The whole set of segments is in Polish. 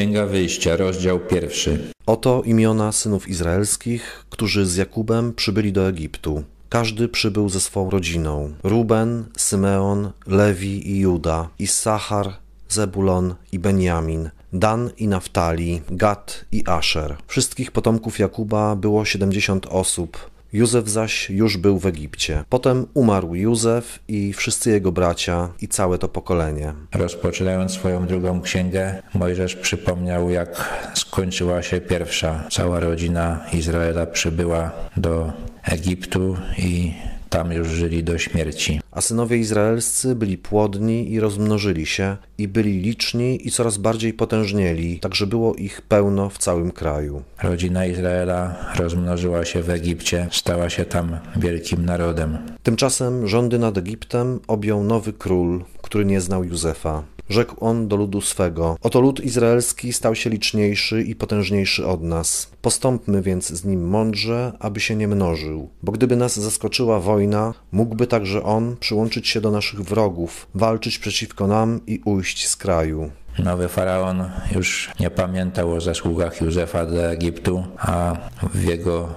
Księga Wyjścia, rozdział pierwszy. Oto imiona synów izraelskich, którzy z Jakubem przybyli do Egiptu. Każdy przybył ze swą rodziną. Ruben, Symeon, Lewi i Juda, Issachar, Zebulon i Benjamin, Dan i Naftali, Gad i Asher. Wszystkich potomków Jakuba było siedemdziesiąt osób, Józef zaś już był w Egipcie. Potem umarł Józef i wszyscy jego bracia i całe to pokolenie. Rozpoczynając swoją drugą księgę, Mojżesz przypomniał, jak skończyła się pierwsza. Cała rodzina Izraela przybyła do Egiptu i tam już żyli do śmierci. A synowie izraelscy byli płodni i rozmnożyli się, i byli liczni i coraz bardziej potężnieli, tak że było ich pełno w całym kraju. Rodzina Izraela rozmnożyła się w Egipcie, stała się tam wielkim narodem. Tymczasem rządy nad Egiptem objął nowy król, który nie znał Józefa. Rzekł on do ludu swego: Oto lud izraelski stał się liczniejszy i potężniejszy od nas. Postąpmy więc z nim mądrze, aby się nie mnożył. Bo gdyby nas zaskoczyła wojna, mógłby także on przyłączyć się do naszych wrogów, walczyć przeciwko nam i ujść z kraju. Nowy faraon już nie pamiętał o zasługach Józefa do Egiptu, a w jego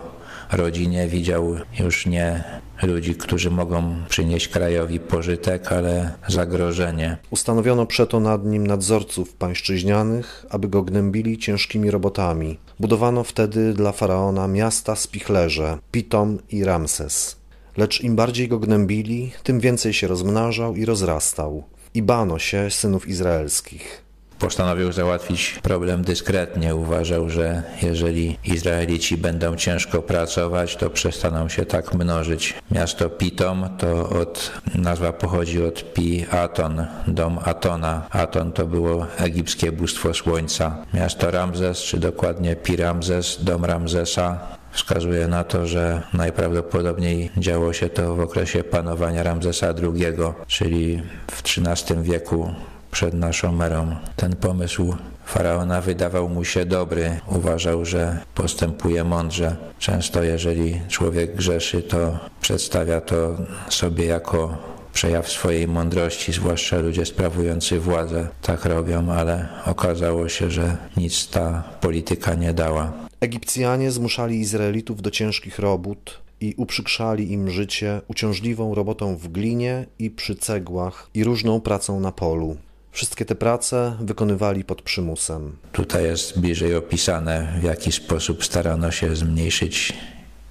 rodzinie widział już nie ludzi, którzy mogą przynieść krajowi pożytek, ale zagrożenie. Ustanowiono przeto nad nim nadzorców pańszczyźnianych, aby go gnębili ciężkimi robotami. Budowano wtedy dla faraona miasta spichlerze, Pitom i Ramses. Lecz im bardziej go gnębili, tym więcej się rozmnażał i rozrastał. I bano się synów izraelskich. Postanowił załatwić problem dyskretnie. Uważał, że jeżeli Izraelici będą ciężko pracować, to przestaną się tak mnożyć. Miasto Pitom to od, nazwa pochodzi od Pi Aton, dom Atona. Aton to było egipskie bóstwo słońca. Miasto Ramzes, czy dokładnie Pi Ramzes, dom Ramzesa, wskazuje na to, że najprawdopodobniej działo się to w okresie panowania Ramzesa II, czyli w XIII wieku przed naszą erą. Ten pomysł faraona wydawał mu się dobry. Uważał, że postępuje mądrze. Często, jeżeli człowiek grzeszy, to przedstawia to sobie jako przejaw swojej mądrości, zwłaszcza ludzie sprawujący władzę tak robią, ale okazało się, że nic ta polityka nie dała. Egipcjanie zmuszali Izraelitów do ciężkich robót i uprzykrzali im życie uciążliwą robotą w glinie i przy cegłach i różną pracą na polu. Wszystkie te prace wykonywali pod przymusem. Tutaj jest bliżej opisane, w jaki sposób starano się zmniejszyć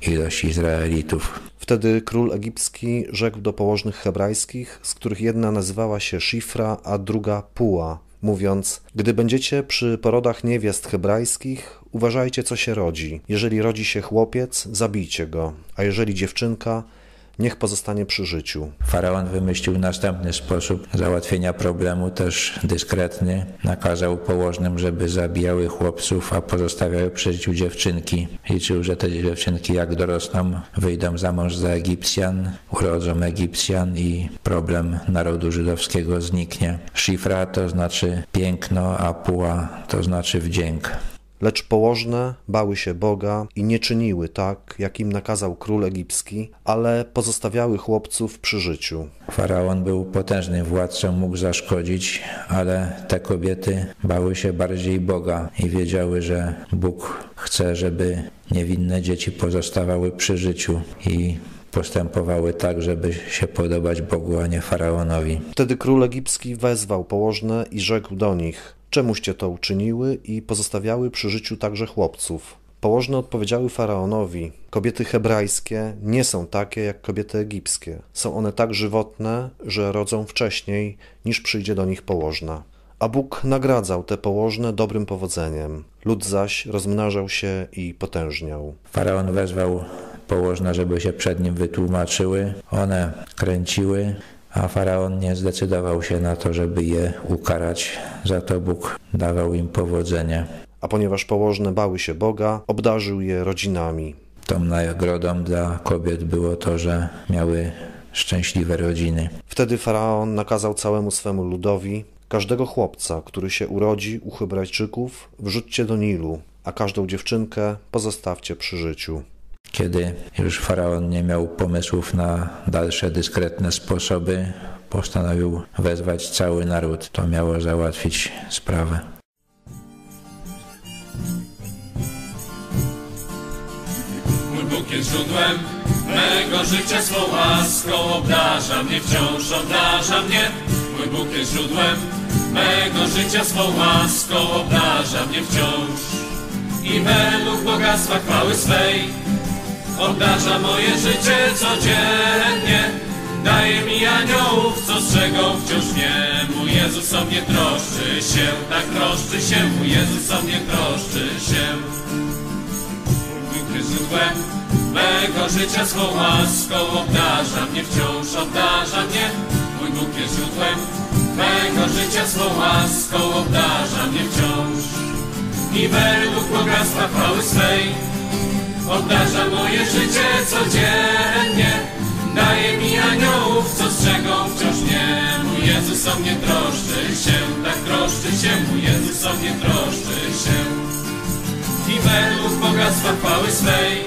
ilość Izraelitów. Wtedy król egipski rzekł do położnych hebrajskich, z których jedna nazywała się Shifra, a druga Puła, mówiąc: Gdy będziecie przy porodach niewiast hebrajskich, uważajcie, co się rodzi. Jeżeli rodzi się chłopiec, zabijcie go, a jeżeli dziewczynka, niech pozostanie przy życiu. Faraon wymyślił następny sposób załatwienia problemu, też dyskretny. Nakazał położnym, żeby zabijały chłopców, a pozostawiały przy życiu dziewczynki. Liczył, że te dziewczynki jak dorosną, wyjdą za mąż za Egipcjan, urodzą Egipcjan i problem narodu żydowskiego zniknie. Szifra to znaczy piękno, a puła to znaczy wdzięk. Lecz położne bały się Boga i nie czyniły tak, jak im nakazał król egipski, ale pozostawiały chłopców przy życiu. Faraon był potężnym władcą, mógł zaszkodzić, ale te kobiety bały się bardziej Boga i wiedziały, że Bóg chce, żeby niewinne dzieci pozostawały przy życiu i postępowały tak, żeby się podobać Bogu, a nie faraonowi. Wtedy król egipski wezwał położne i rzekł do nich: Czemuście to uczyniły i pozostawiały przy życiu także chłopców? Położne odpowiedziały faraonowi: Kobiety hebrajskie nie są takie jak kobiety egipskie. Są one tak żywotne, że rodzą wcześniej, niż przyjdzie do nich położna. A Bóg nagradzał te położne dobrym powodzeniem. Lud zaś rozmnażał się i potężniał. Faraon wezwał położne, żeby się przed nim wytłumaczyły. One kręciły, a faraon nie zdecydował się na to, żeby je ukarać. Za to Bóg dawał im powodzenie. A ponieważ położne bały się Boga, obdarzył je rodzinami. Tą nagrodą dla kobiet było to, że miały szczęśliwe rodziny. Wtedy faraon nakazał całemu swemu ludowi: Każdego chłopca, który się urodzi u Hebrajczyków, wrzućcie do Nilu, a każdą dziewczynkę pozostawcie przy życiu. Kiedy już faraon nie miał pomysłów na dalsze dyskretne sposoby, postanowił wezwać cały naród. To miało załatwić sprawę. Mój Bóg jest źródłem mego życia, swą łaską obdarza mnie, wciąż obdarza mnie. Mój Bóg jest źródłem mego życia, swą łaską obdarza mnie wciąż. I według bogactwa chwały swej obdarza moje życie codziennie. Daje mi aniołów, co strzegą wciąż mnie. Mój Jezus o mnie troszczy się, tak troszczy się. Mój Jezus o mnie troszczy się. Mój źródłem mego życia swą łaską obdarza mnie, wciąż obdarza mnie. Mój Bóg jest źródłem mego życia swą łaską obdarza mnie wciąż. I według bogactwa chwały swej obdarza moje życie codziennie. Daje mi aniołów, co strzegą wciąż mnie. Mój Jezus o mnie troszczy się, tak troszczy się. Mój Jezus o mnie troszczy się. I według bogactwa chwały swej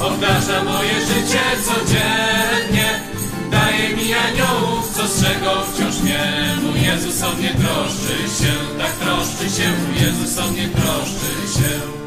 obdarza moje życie codziennie. Daje mi aniołów, co strzegą wciąż mnie. Mój Jezus o mnie troszczy się, tak troszczy się. Mój Jezus o mnie troszczy się.